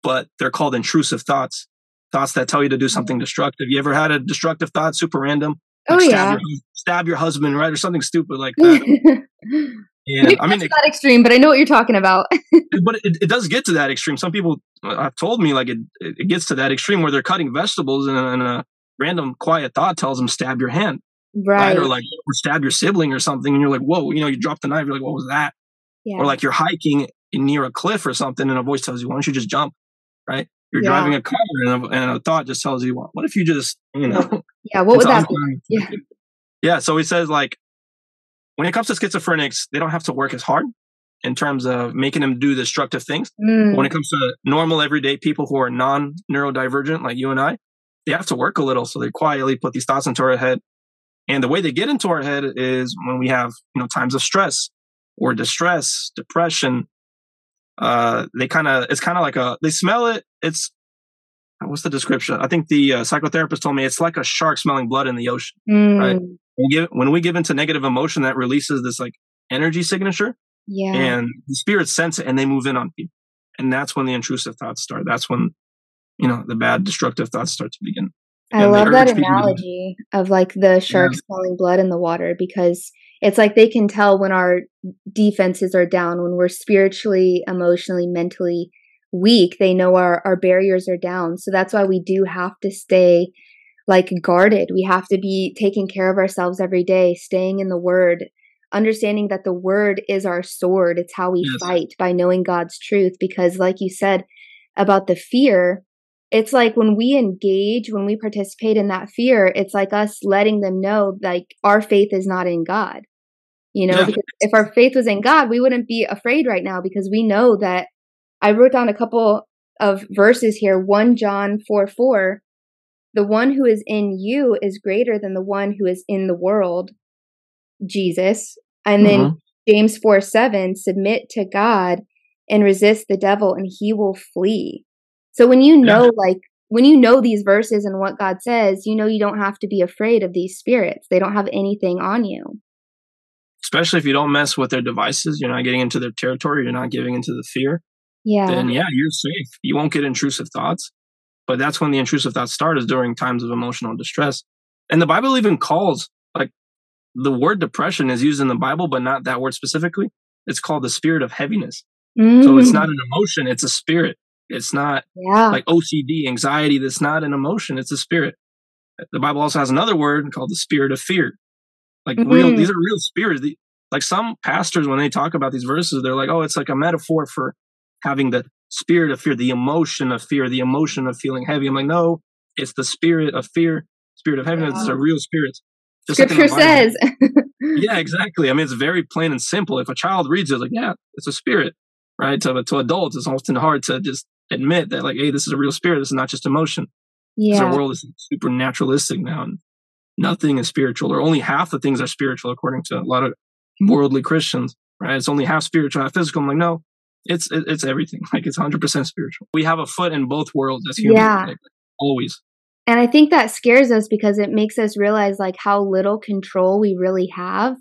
but they're called intrusive thoughts, thoughts that tell you to do something mm. destructive. You ever had a destructive thought, super random? oh Like yeah. your, stab your husband, right? Or something stupid like that. And I mean, It's not extreme, but I know what you're talking about. but it, it does get to that extreme. Some people uh, have told me like it, it gets to that extreme where they're cutting vegetables and, a- and a random quiet thought tells them stab your hand, right? right. Or like or stab your sibling or something, and you're like, whoa, you know, you drop the knife. You're like, what was that? yeah. Or like you're hiking near a cliff or something, and a voice tells you, why don't you just jump? Right? You're Yeah. driving a car, and a, and a thought just tells you, well, what if you just, you know? yeah. What would that be? Yeah. Yeah. So he says like, when it comes to schizophrenics, they don't have to work as hard in terms of making them do destructive things. Mm, when it comes to normal everyday people who are non neurodivergent like you and I, they have to work a little. So they quietly put these thoughts into our head. And the way they get into our head is when we have, you know, times of stress or distress, depression. Uh, they kind of, it's kind of like a, they smell it. It's, what's the description? I think the uh, psychotherapist told me it's like a shark smelling blood in the ocean. mm, right. When we, give, when we give into negative emotion, that releases this like energy signature Yeah. and the spirits sense it and they move in on people and that's when the intrusive thoughts start that's when you know the bad destructive thoughts start to begin I and love that urge people to- analogy of like the shark smelling blood in the water because it's like they can tell when our defenses are down, when we're spiritually, emotionally, mentally weak. They know our, our barriers are down. So that's why we do have to stay like guarded. We have to be taking care of ourselves every day, staying in the word, understanding that the word is our sword. It's how we Yes. fight by knowing God's truth. Because, like you said about the fear, it's like when we engage, when we participate in that fear, it's like us letting them know like our faith is not in God. You know, Yeah. because if our faith was in God, we wouldn't be afraid right now because we know that I wrote down a couple of verses here. 1 John 4 4. The one who is in you is greater than the one who is in the world, Jesus. And then Mhm. James 4 7, submit to God and resist the devil, and he will flee. So when you know, like, when you know these verses and what God says, you know you don't have to be afraid of these spirits. They don't have anything on you. especially if you don't mess with their devices you're not getting into their territory you're not giving into the fear Yeah. then yeah you're safe you won't get intrusive thoughts but that's when the intrusive thoughts start is during times of emotional distress and the bible even calls like the word depression is used in the bible but not that word specifically it's called the spirit of heaviness so it's Mm, not an emotion it's a spirit it's not Yeah. like OCD, anxiety, that's not an emotion, it's a spirit. The Bible also has another word called the spirit of fear. Like real, Mhm. these are real spirits. The- Like some pastors, when they talk about these verses, they're like, oh, it's like a metaphor for having the spirit of fear, the emotion of fear, the emotion of feeling heavy. I'm like, no, it's the spirit of fear, spirit of heaviness. It's a real spirit. Just like in the Scripture says. yeah, exactly. I mean, it's very plain and simple. If a child reads it, like, yeah, it's a spirit, right? To, to adults, it's often hard to just admit that, like, hey, this is a real spirit. This is not just emotion. Yeah. our world is super naturalistic now, and nothing is spiritual, or only half the things are spiritual, according to a lot of worldly Christians, right? It's only half spiritual, half physical. I'm like, no, it's it, it's everything. Like, it's 100% spiritual. We have a foot in both worlds as humans, Yeah. like, always. And I think that scares us because it makes us realize like how little control we really have.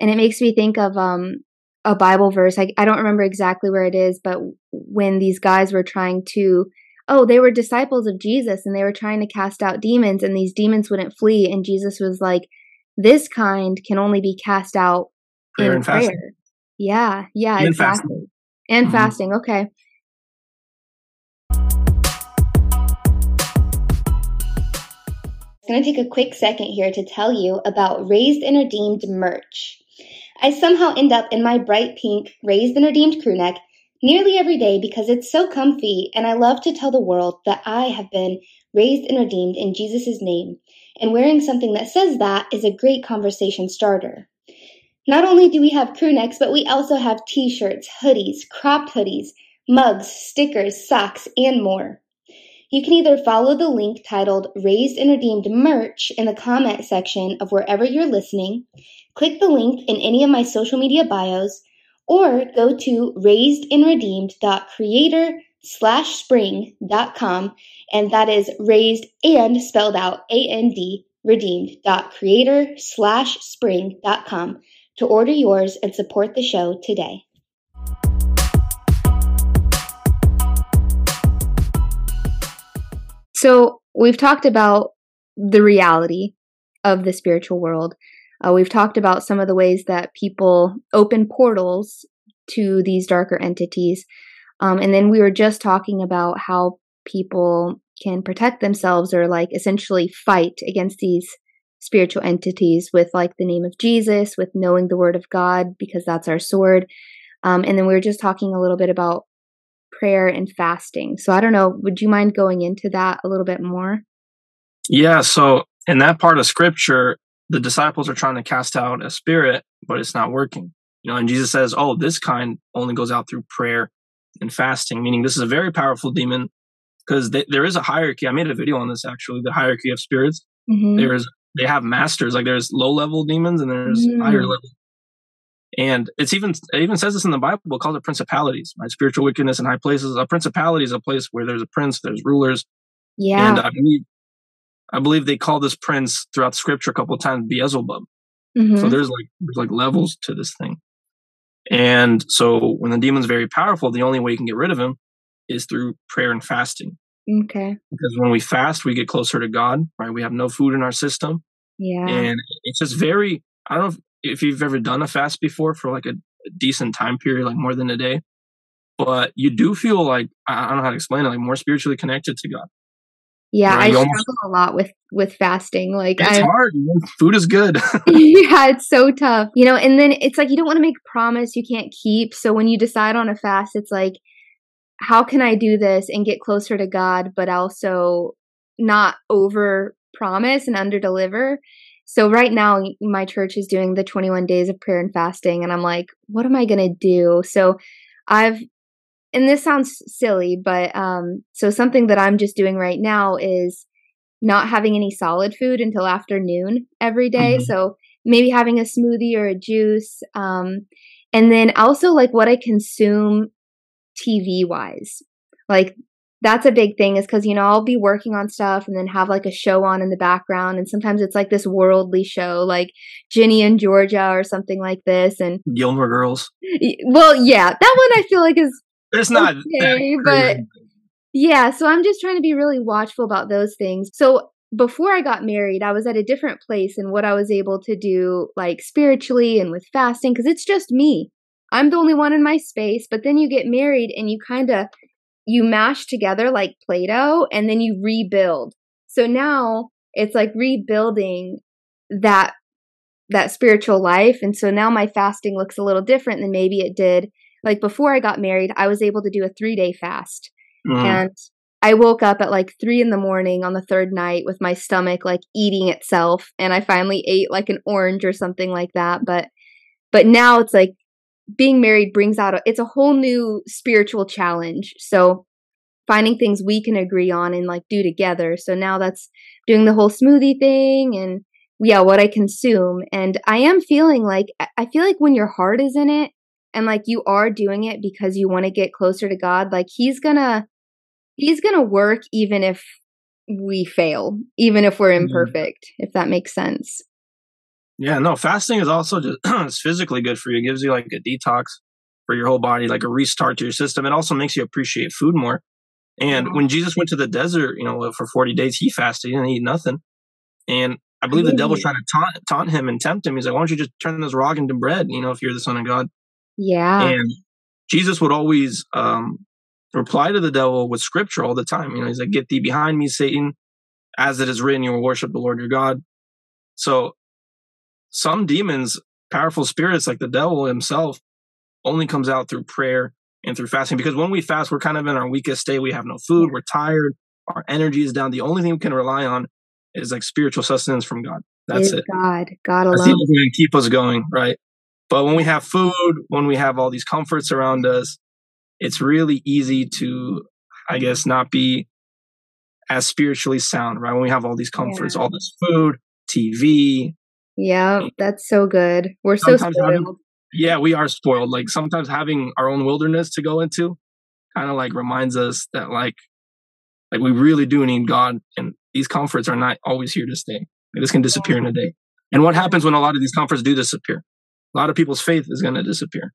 And it makes me think of um a Bible verse. I, I don't remember exactly where it is, but when these guys were trying to oh, they were disciples of Jesus and they were trying to cast out demons and these demons wouldn't flee and Jesus was like this kind can only be cast out Prayer in prayer. fasting. Yeah, yeah, And exactly. Fasting. And Mhm. fasting. Okay. I'm going to take a quick second here to tell you about Raised and Redeemed merch. I somehow end up in my bright pink Raised and Redeemed crew neck nearly every day because it's so comfy, and I love to tell the world that I have been raised and redeemed in Jesus' name, and wearing something that says that is a great conversation starter. Not only do we have crew necks, but we also have t shirts, hoodies, cropped hoodies, mugs, stickers, socks, and more. You can either follow the link titled Raised and Redeemed Merch in the comment section of wherever you're listening, click the link in any of my social media bios, or go to raisedandredeemed.creator slash spring.com and that is raised and spelled out A-N-D redeemed.creator slash spring.com to order yours and support the show today. So we've talked about the reality of the spiritual world. Uh, we've talked about some of the ways that people open portals to these darker entities. Um, and then we were just talking about how people can protect themselves or like essentially fight against these spiritual entities with like the name of Jesus, with knowing the word of God, because that's our sword. Um, and then we were just talking a little bit about prayer and fasting. So I don't know, would you mind going into that a little bit more? Yeah. So in that part of scripture, the disciples are trying to cast out a spirit, but it's not working. You know, and Jesus says, "Oh, this kind only goes out through prayer and fasting," meaning this is a very powerful demon because there is a hierarchy. I made a video on this actually, the hierarchy of spirits. Mm-hmm. There's they have masters, like there's low level demons and there's mm-hmm. higher level. And it's even it even says this in the Bible, it calls it principalities, right? Spiritual wickedness in high places. A principality is a place where there's a prince, there's rulers. Yeah. And I believe I believe they call this prince throughout scripture a couple of times Beelzebub. Mm-hmm. So there's like there's like levels to this thing. And so when the demon's very powerful, the only way you can get rid of him is through prayer and fasting. Okay. Because when we fast, we get closer to God, right? We have no food in our system. Yeah. And it's just very, I don't know if, if you've ever done a fast before for like a, a, decent time period, like more than a day, but you do feel like, I don't know how to explain it, like more spiritually connected to God. Yeah, I struggle almost, a lot with with fasting. Like it's I'm, hard. Food is good. yeah, it's so tough. You know, and then it's like you don't want to make a promise you can't keep. So when you decide on a fast, it's like, how can I do this and get closer to God, but also not over promise and under deliver? So right now, my church is doing the 21 days of prayer and fasting, and I'm like, what am I gonna do? So I've and this sounds silly, but um, so something that I'm just doing right now is not having any solid food until afternoon every day. Mm-hmm. So maybe having a smoothie or a juice. Um, and then also like what I consume TV wise. Like that's a big thing is because, you know, I'll be working on stuff and then have like a show on in the background. And sometimes it's like this worldly show, like Ginny and Georgia or something like this. And Gilmore Girls. Well, yeah, that one I feel like is it's not okay, but yeah, so I'm just trying to be really watchful about those things. So before I got married, I was at a different place in what I was able to do, like spiritually and with fasting, because it's just me. I'm the only one in my space. But then you get married and you kind of you mash together like Play-Doh, and then you rebuild. So now it's like rebuilding that that spiritual life, and so now my fasting looks a little different than maybe it did like before I got married, I was able to do a three day fast. Mm. And I woke up at like three in the morning on the third night with my stomach like eating itself. And I finally ate like an orange or something like that. But, but now it's like being married brings out a, it's a whole new spiritual challenge. So finding things we can agree on and like do together. So now that's doing the whole smoothie thing and yeah, what I consume. And I am feeling like, I feel like when your heart is in it, and like you are doing it because you want to get closer to God, like he's gonna he's gonna work even if we fail, even if we're mm-hmm. imperfect, mm-hmm. if that makes sense. Yeah, no, fasting is also just it's physically good for you. It gives you like a detox for your whole body, like a restart to your system. It also makes you appreciate food more. And when Jesus went to the desert, you know, for 40 days, he fasted, he didn't eat nothing. And I believe the devil's trying to taunt, taunt him and tempt him. He's like, why don't you just turn this rock into bread, you know, if you're the son of God? Yeah. And Jesus would always um, reply to the devil with scripture all the time. You know, he's like, Get thee behind me, Satan, as it is written, you will worship the Lord your God. So some demons, powerful spirits like the devil himself, only comes out through prayer and through fasting. Because when we fast, we're kind of in our weakest state. We have no food, we're tired, our energy is down. The only thing we can rely on is like spiritual sustenance from God. That's it. God, God alone. That's the only thing keep us going, right? But when we have food, when we have all these comforts around us, it's really easy to, I guess, not be as spiritually sound, right? When we have all these comforts, yeah. all this food, TV. Yeah, that's so good. We're so spoiled. yeah, we are spoiled. Like sometimes having our own wilderness to go into kind of like reminds us that like like we really do need God and these comforts are not always here to stay. Like, this can disappear in a day. And what happens when a lot of these comforts do disappear? A lot of people's faith is going to disappear.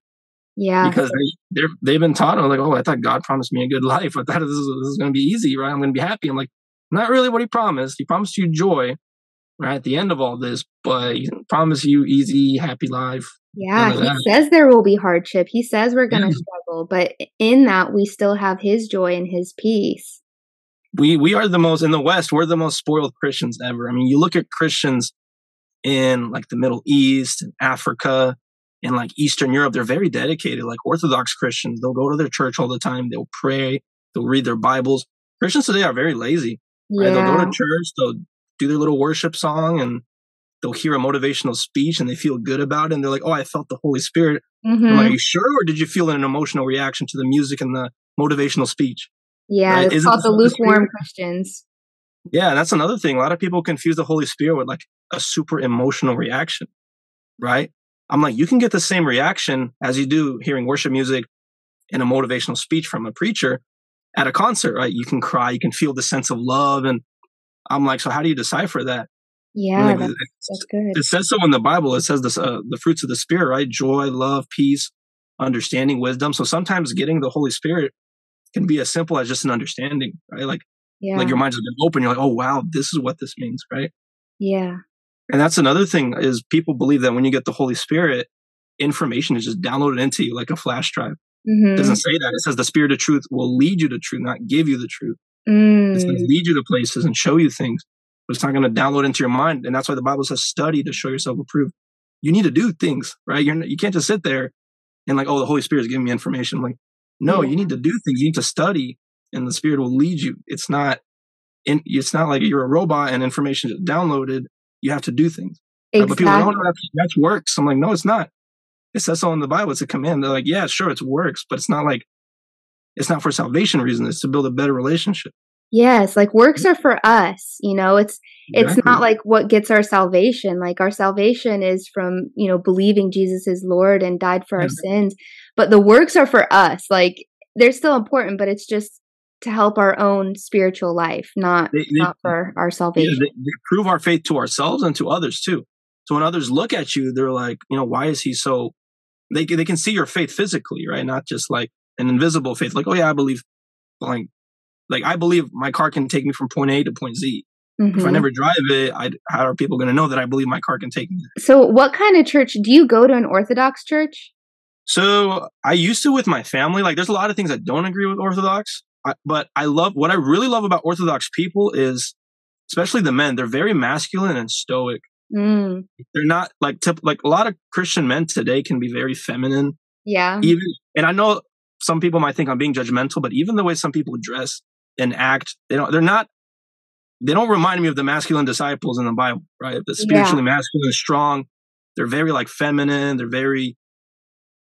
Yeah. Because they, they're, they've been taught, oh, like, oh, I thought God promised me a good life. I thought this is, this is going to be easy, right? I'm going to be happy. I'm like, not really what he promised. He promised you joy, right, at the end of all this, but he promised you easy, happy life. Yeah, he says there will be hardship. He says we're going to yeah. struggle, but in that we still have his joy and his peace. We we are the most in the West. We're the most spoiled Christians ever. I mean, you look at Christians in like the Middle East and Africa and like Eastern Europe. They're very dedicated. Like Orthodox Christians, they'll go to their church all the time. They'll pray. They'll read their Bibles. Christians today are very lazy. Yeah. Right? They'll go to church. They'll do their little worship song and they'll hear a motivational speech and they feel good about it and they're like, "Oh, I felt the Holy Spirit." Mm-hmm. Like, Are you sure, or did you feel an emotional reaction to the music and the motivational speech? Yeah, right? it's called the lukewarm Christians. Yeah, that's another thing. A lot of people confuse the Holy Spirit with like a super emotional reaction, right? I'm like, you can get the same reaction as you do hearing worship music and a motivational speech from a preacher at a concert, right? You can cry, you can feel the sense of love. And I'm like, so how do you decipher that? Yeah, like, that's, that's, good. It says so in the Bible. It says this, uh, the fruits of the Spirit, right? Joy, love, peace, understanding, wisdom. So sometimes getting the Holy Spirit can be as simple as just an understanding, right? Like, yeah. like your mind's been open. You're like, oh wow, this is what this means, right? Yeah. And that's another thing is people believe that when you get the Holy Spirit, information is just downloaded into you like a flash drive. Mm-hmm. It doesn't say that. It says the Spirit of truth will lead you to truth, not give you the truth. Mm. It says mm. lead you to places and show you things but it's not going to download into your mind. And that's why the Bible says study to show yourself approved. You need to do things, right? You're, you can't just sit there and like, oh, the Holy Spirit is giving me information. I'm like, no, yeah. you need to do things. You need to study and the Spirit will lead you. It's not, in, it's not like you're a robot and information is downloaded. You have to do things. Exactly. Right? But people don't know that's, that's works. I'm like, no, it's not. It says so in the Bible. It's a command. They're like, yeah, sure, it's works, but it's not like, it's not for salvation reasons. It's to build a better relationship. Yes, like works are for us, you know. It's exactly. it's not like what gets our salvation. Like our salvation is from, you know, believing Jesus is Lord and died for yeah. our sins. But the works are for us. Like they're still important, but it's just to help our own spiritual life, not they, they, not for our salvation. Yeah, they, they prove our faith to ourselves and to others too. So when others look at you, they're like, you know, why is he so they they can see your faith physically, right? Not just like an invisible faith, like, oh yeah, I believe like like I believe my car can take me from point A to point Z. Mm-hmm. If I mm-hmm. never drive it, I, how are people going to know that I believe my car can take me? So, what kind of church do you go to? An Orthodox church? So, I used to with my family. Like, there's a lot of things I don't agree with Orthodox, I, but I love what I really love about Orthodox people is, especially the men, they're very masculine and stoic. Mm. They're not like tip, like a lot of Christian men today can be very feminine. Yeah. Even and I know some people might think I'm being judgmental, but even the way some people dress, and act. They don't. They're not. They don't remind me of the masculine disciples in the Bible, right? The spiritually yeah. masculine, strong. They're very like feminine. They're very.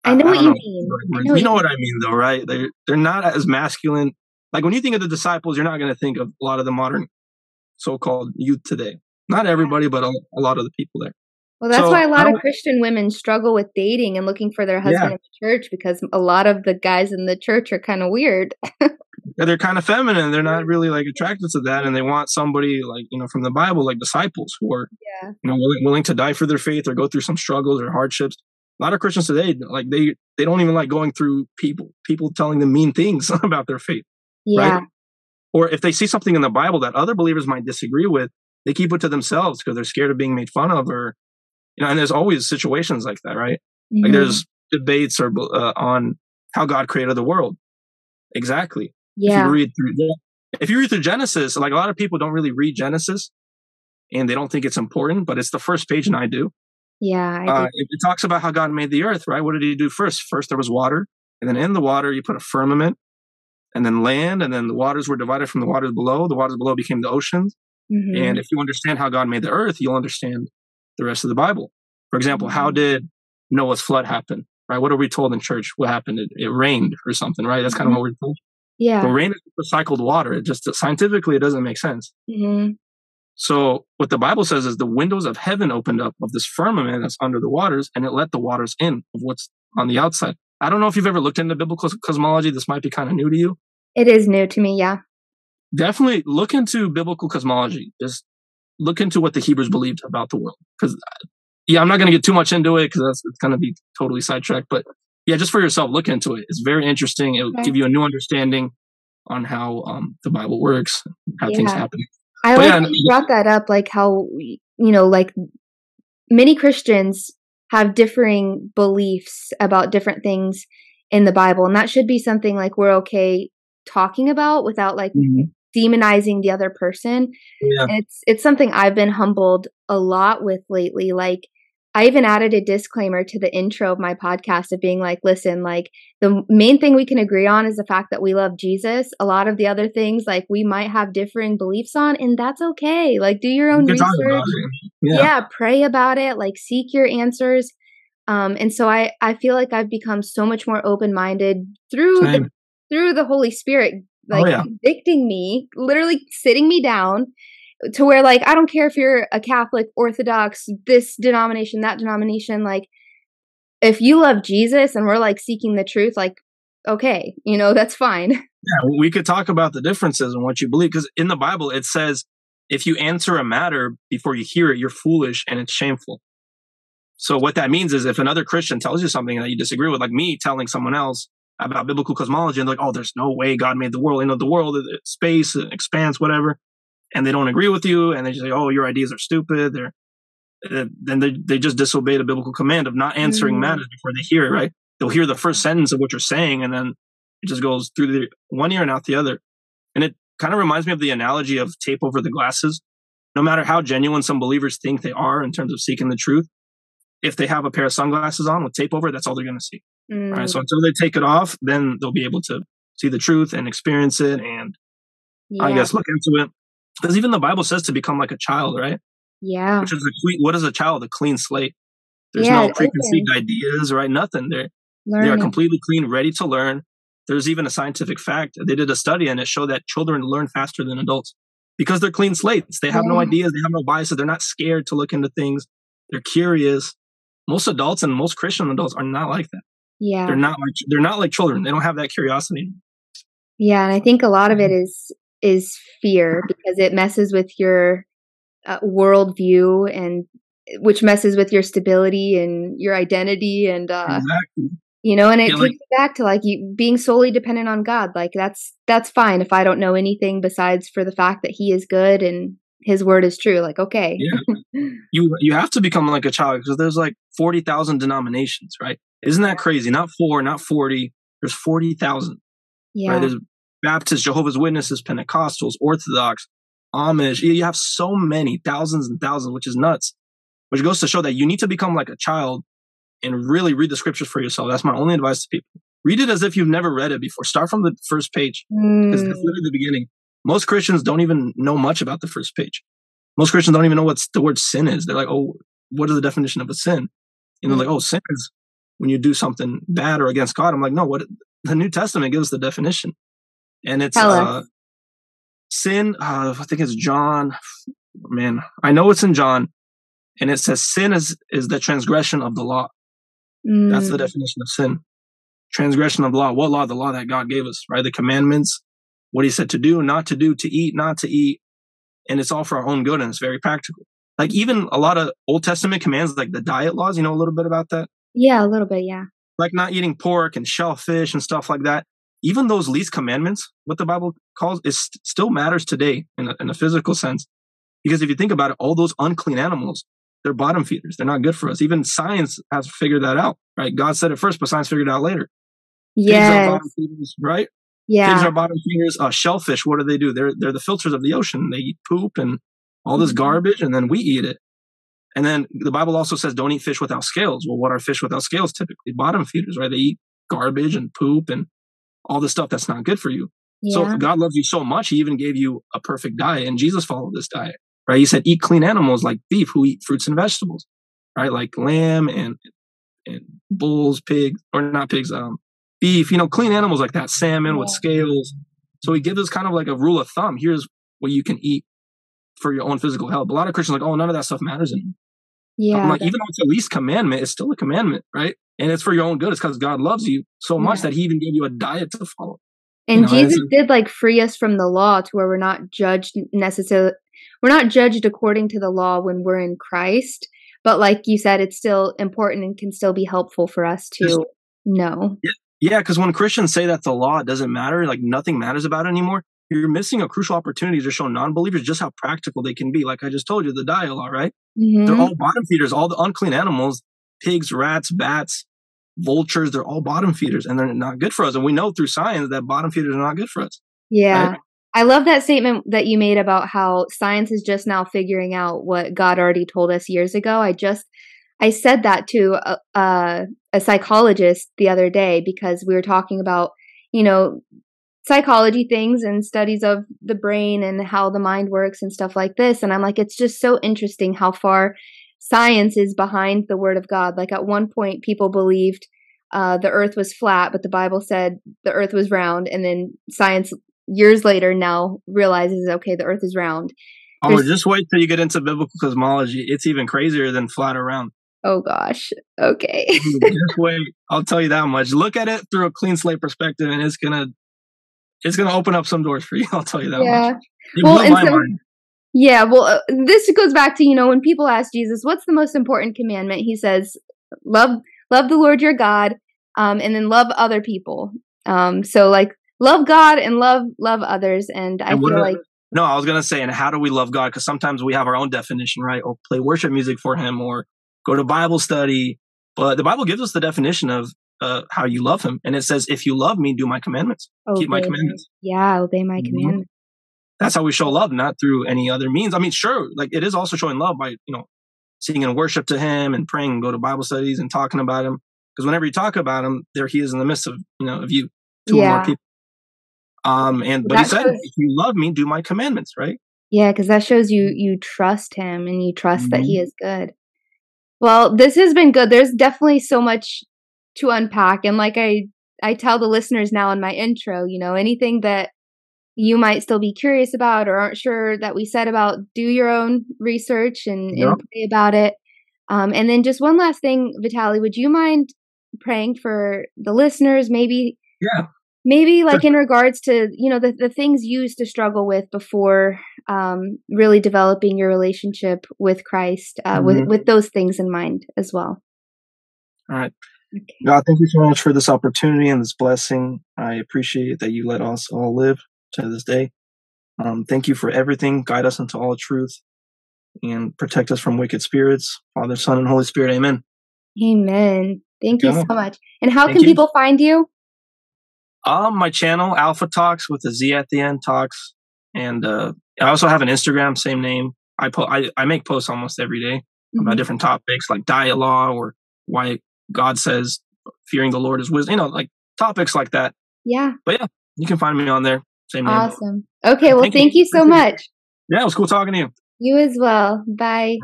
I know I, what I you know, mean. Know you know what I mean, though, right? They're they're not as masculine. Like when you think of the disciples, you're not going to think of a lot of the modern so-called youth today. Not everybody, but a, a lot of the people there. Well, that's so, why a lot of Christian women struggle with dating and looking for their husband yeah. in the church because a lot of the guys in the church are kind of weird. they're kind of feminine. They're not really like attracted to that, and they want somebody like you know from the Bible, like disciples who are yeah. you know willing, willing to die for their faith or go through some struggles or hardships. A lot of Christians today, like they they don't even like going through people people telling them mean things about their faith, yeah. right? Or if they see something in the Bible that other believers might disagree with, they keep it to themselves because they're scared of being made fun of, or you know. And there's always situations like that, right? Mm-hmm. Like there's debates or uh, on how God created the world. Exactly. Yeah. If you read through, if you read through Genesis, like a lot of people don't really read Genesis and they don't think it's important, but it's the first page and I do. Yeah. I uh, it, it, talks about how God made the earth, right? What did he do first? First, there was water. And then in the water, you put a firmament and then land. And then the waters were divided from the waters below. The waters below became the oceans. Mm-hmm. And if you understand how God made the earth, you'll understand the rest of the Bible. For example, mm-hmm. how did Noah's flood happen? Right? What are we told in church? What happened? It, it rained or something, right? That's kind mm-hmm. of what we're told. Yeah. But rain is recycled water. It just scientifically, it doesn't make sense. Mm-hmm. So what the Bible says is the windows of heaven opened up of this firmament that's under the waters and it let the waters in of what's on the outside. I don't know if you've ever looked into biblical cosmology. This might be kind of new to you. It is new to me, yeah. Definitely look into biblical cosmology. Just look into what the Hebrews believed about the world. Because, yeah, I'm not going to get too much into it because that's it's going to be totally sidetracked. But yeah, just for yourself, look into it. It's very interesting. It will okay. give you a new understanding on how um, the Bible works, how yeah. things happen. I but like yeah, you brought that up, like how you know, like many Christians have differing beliefs about different things in the Bible, and that should be something like we're okay talking about without like mm-hmm. Demonizing the other person. Yeah. It's it's something I've been humbled a lot with lately. Like I even added a disclaimer to the intro of my podcast of being like, listen, like the main thing we can agree on is the fact that we love Jesus. A lot of the other things, like we might have differing beliefs on, and that's okay. Like do your own research. Yeah. yeah, pray about it, like seek your answers. Um, and so I, I feel like I've become so much more open minded through the, through the Holy Spirit, Oh, like oh, yeah. convicting me, literally sitting me down to where like I don't care if you're a Catholic, Orthodox, this denomination, that denomination, like if you love Jesus and we're like seeking the truth, like okay, you know, that's fine. Yeah, we could talk about the differences and what you believe because in the Bible it says if you answer a matter before you hear it, you're foolish and it's shameful. So what that means is if another Christian tells you something that you disagree with, like me telling someone else about biblical cosmology and like, oh, there's no way God made the world, you know, the world, space, expanse, whatever and they don't agree with you and they just say, oh, your ideas are stupid. They're, uh, then they, they just disobey a biblical command of not answering mm. matters before they hear it, right? They'll hear the first sentence of what you're saying and then it just goes through the one ear and out the other. And it kind of reminds me of the analogy of tape over the glasses. No matter how genuine some believers think they are in terms of seeking the truth, if they have a pair of sunglasses on with tape over, that's all they're going to see. Mm. Right. So until they take it off, then they'll be able to see the truth and experience it and yeah. I guess look into it. Because even the Bible says to become like a child, right? Yeah. Which is a clean, what is a child? A clean slate. There's yeah, no preconceived ideas, right? Nothing. They're Learning. they are completely clean, ready to learn. There's even a scientific fact. They did a study and it showed that children learn faster than adults because they're clean slates. They have yeah. no ideas. They have no biases. They're not scared to look into things. They're curious. Most adults and most Christian adults are not like that. Yeah. They're not like they're not like children. They don't have that curiosity. Yeah, and I think a lot of it mm-hmm. is is fear because it messes with your uh, worldview and which messes with your stability and your identity and uh exactly. you know and it yeah, takes like, you back to like you being solely dependent on god like that's that's fine if i don't know anything besides for the fact that he is good and his word is true like okay yeah. you you have to become like a child because there's like 40,000 denominations right isn't that crazy not 4 not 40 there's 40,000 yeah right? there's Baptists, Jehovah's Witnesses, Pentecostals, Orthodox, Amish. You have so many, thousands and thousands, which is nuts. Which goes to show that you need to become like a child and really read the scriptures for yourself. That's my only advice to people. Read it as if you've never read it before. Start from the first page because mm. that's literally the beginning. Most Christians don't even know much about the first page. Most Christians don't even know what the word sin is. They're like, oh, what is the definition of a sin? And they're like, oh, sin is when you do something bad or against God. I'm like, no, what the New Testament gives the definition and it's uh, sin. Uh, I think it's John. Man, I know it's in John, and it says sin is is the transgression of the law. Mm. That's the mm. definition of sin. Transgression of law. What law? The law that God gave us, right? The commandments, what He said to do, not to do, to eat, not to eat, and it's all for our own good, and it's very practical. Like even a lot of Old Testament commands, like the diet laws. You know a little bit about that? Yeah, a little bit. Yeah. Like not eating pork and shellfish and stuff like that even those least commandments, what the Bible calls, is still matters today in a, in a physical sense. Because if you think about it, all those unclean animals, they're bottom feeders. They're not good for us. Even science has figured that out, right? God said it first, but science figured it out later. Yeah. right? Yeah. Pigs are bottom feeders. Uh, shellfish, what do they do? They're they're the filters of the ocean. They eat poop and all this mm-hmm. garbage, and then we eat it. And then the Bible also says, "Don't eat fish without scales." Well, what are fish without scales? Typically, bottom feeders, right? They eat garbage and poop and all the stuff that's not good for you. Yeah. So God loves you so much, He even gave you a perfect diet, and Jesus followed this diet, right? He said, "Eat clean animals like beef, who eat fruits and vegetables, right? Like lamb and and bulls, pigs, or not pigs, um, beef. You know, clean animals like that, salmon yeah. with scales. So He gives us kind of like a rule of thumb. Here's what you can eat, for your own physical health. A lot of Christians are like, oh, none of that stuff matters anymore. Yeah. I'm like, even though it's the least commandment, it's still a commandment, right? And it's for your own good. It's because God loves you so much that He even gave you a diet to follow. And you know, Jesus did like free us from the law to where we're not judged necessarily. We're not judged according to the law when we're in Christ. But like you said, it's still important and can still be helpful for us to know. Yeah, because when Christians say that the law doesn't matter, like nothing matters about it anymore, you're missing a crucial opportunity to show non-believers just how practical they can be. Like I just told you, the law, right? Mm-hmm. They're all bottom feeders. All the unclean animals, pigs, rats, bats, vultures, they're all bottom feeders, and they're not good for us. And we know through science that bottom feeders are not good for us. Yeah. Right? I love that statement that you made about how science is just now figuring out what God already told us years ago. I just I said that to a, a, a psychologist the other day because we were talking about, you know, psychology things and studies of the brain and how the mind works and stuff like this. And I'm like, it's just so interesting how far science is behind the word of God. Like at one point, people believed uh, the earth was flat, but the Bible said the earth was round. And then science, years later, now realizes, okay, the earth is round. Oh, just wait till you get into biblical cosmology. It's even crazier than flat or round. Oh gosh. Okay. just wait. I'll tell you that much. Look at it through a clean slate perspective, and it's gonna it's gonna open up some doors for you. I'll tell you that yeah. much. It well, blew my so, mind. Yeah, well, uh, this goes back to you know when people ask Jesus, "What's the most important commandment?" He says, "Love, love the Lord your God, um, and then love other people." Um, so like love God and love love others, and I and feel like no, I was gonna say, and how do we love God? Because sometimes we have our own definition, right? Or play worship music for Him, or go to Bible study. But the Bible gives us the definition of uh, how you love Him, and it says, "If you love Me, do my commandments, obey. keep my commandments." Yeah, obey my mm-hmm. commandments that's how we show love, not through any other means. I mean, sure, like it is also showing love by, you know, singing and worship to him and praying and go to Bible studies and talking about him. Because whenever you talk about him, there he is in the midst of, you know, of you, two yeah. or more people. Um, and but that he said, shows, if you love me, do my commandments, right? Yeah, because that shows you you trust him and you trust mm-hmm. that he is good. Well, this has been good. There's definitely so much to unpack. And like I I tell the listeners now in my intro, you know, anything that you might still be curious about or aren't sure that we said about, do your own research and, yep. and pray about it. Um, and then just one last thing, Vitaliy, would you mind praying for the listeners? Maybe, yeah, maybe like in regards to you know the the things you used to struggle with before um, really developing your relationship with Christ, uh, mm-hmm. with with those things in mind as well. All right. Okay. God, thank you so much for this opportunity and this blessing. I appreciate that you let us all live to this day. Um, thank you for everything. Guide us into all truth and protect us from wicked spirits. Father, Son, and Holy Spirit. Amen. Amen. Thank you so much. And how Thank can you. people find you? Um, my channel, Alpha Talkz with a Z at the end, Talkz. And uh, I also have an Instagram, same name. I, po- I, I make posts almost every day mm-hmm. about different topics like diet law or why God says fearing the Lord is wisdom, you know, like topics like that. Yeah. But yeah, you can find me on there. Same awesome. Okay. Well, thank, thank you. you so much. Yeah, it was cool talking to you. You as well. Bye.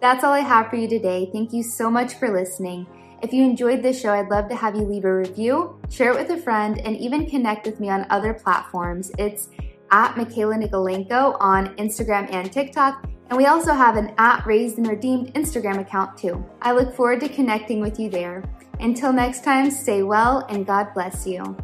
That's all I have for you today. Thank you so much for listening. If you enjoyed this show, I'd love to have you leave a review, share it with a friend, and even connect with me on other platforms. It's at Michaela Nikolaenko on Instagram and TikTok. And we also have an at Raised and Redeemed Instagram account too. I look forward to connecting with you there. Until next time, stay well and God bless you.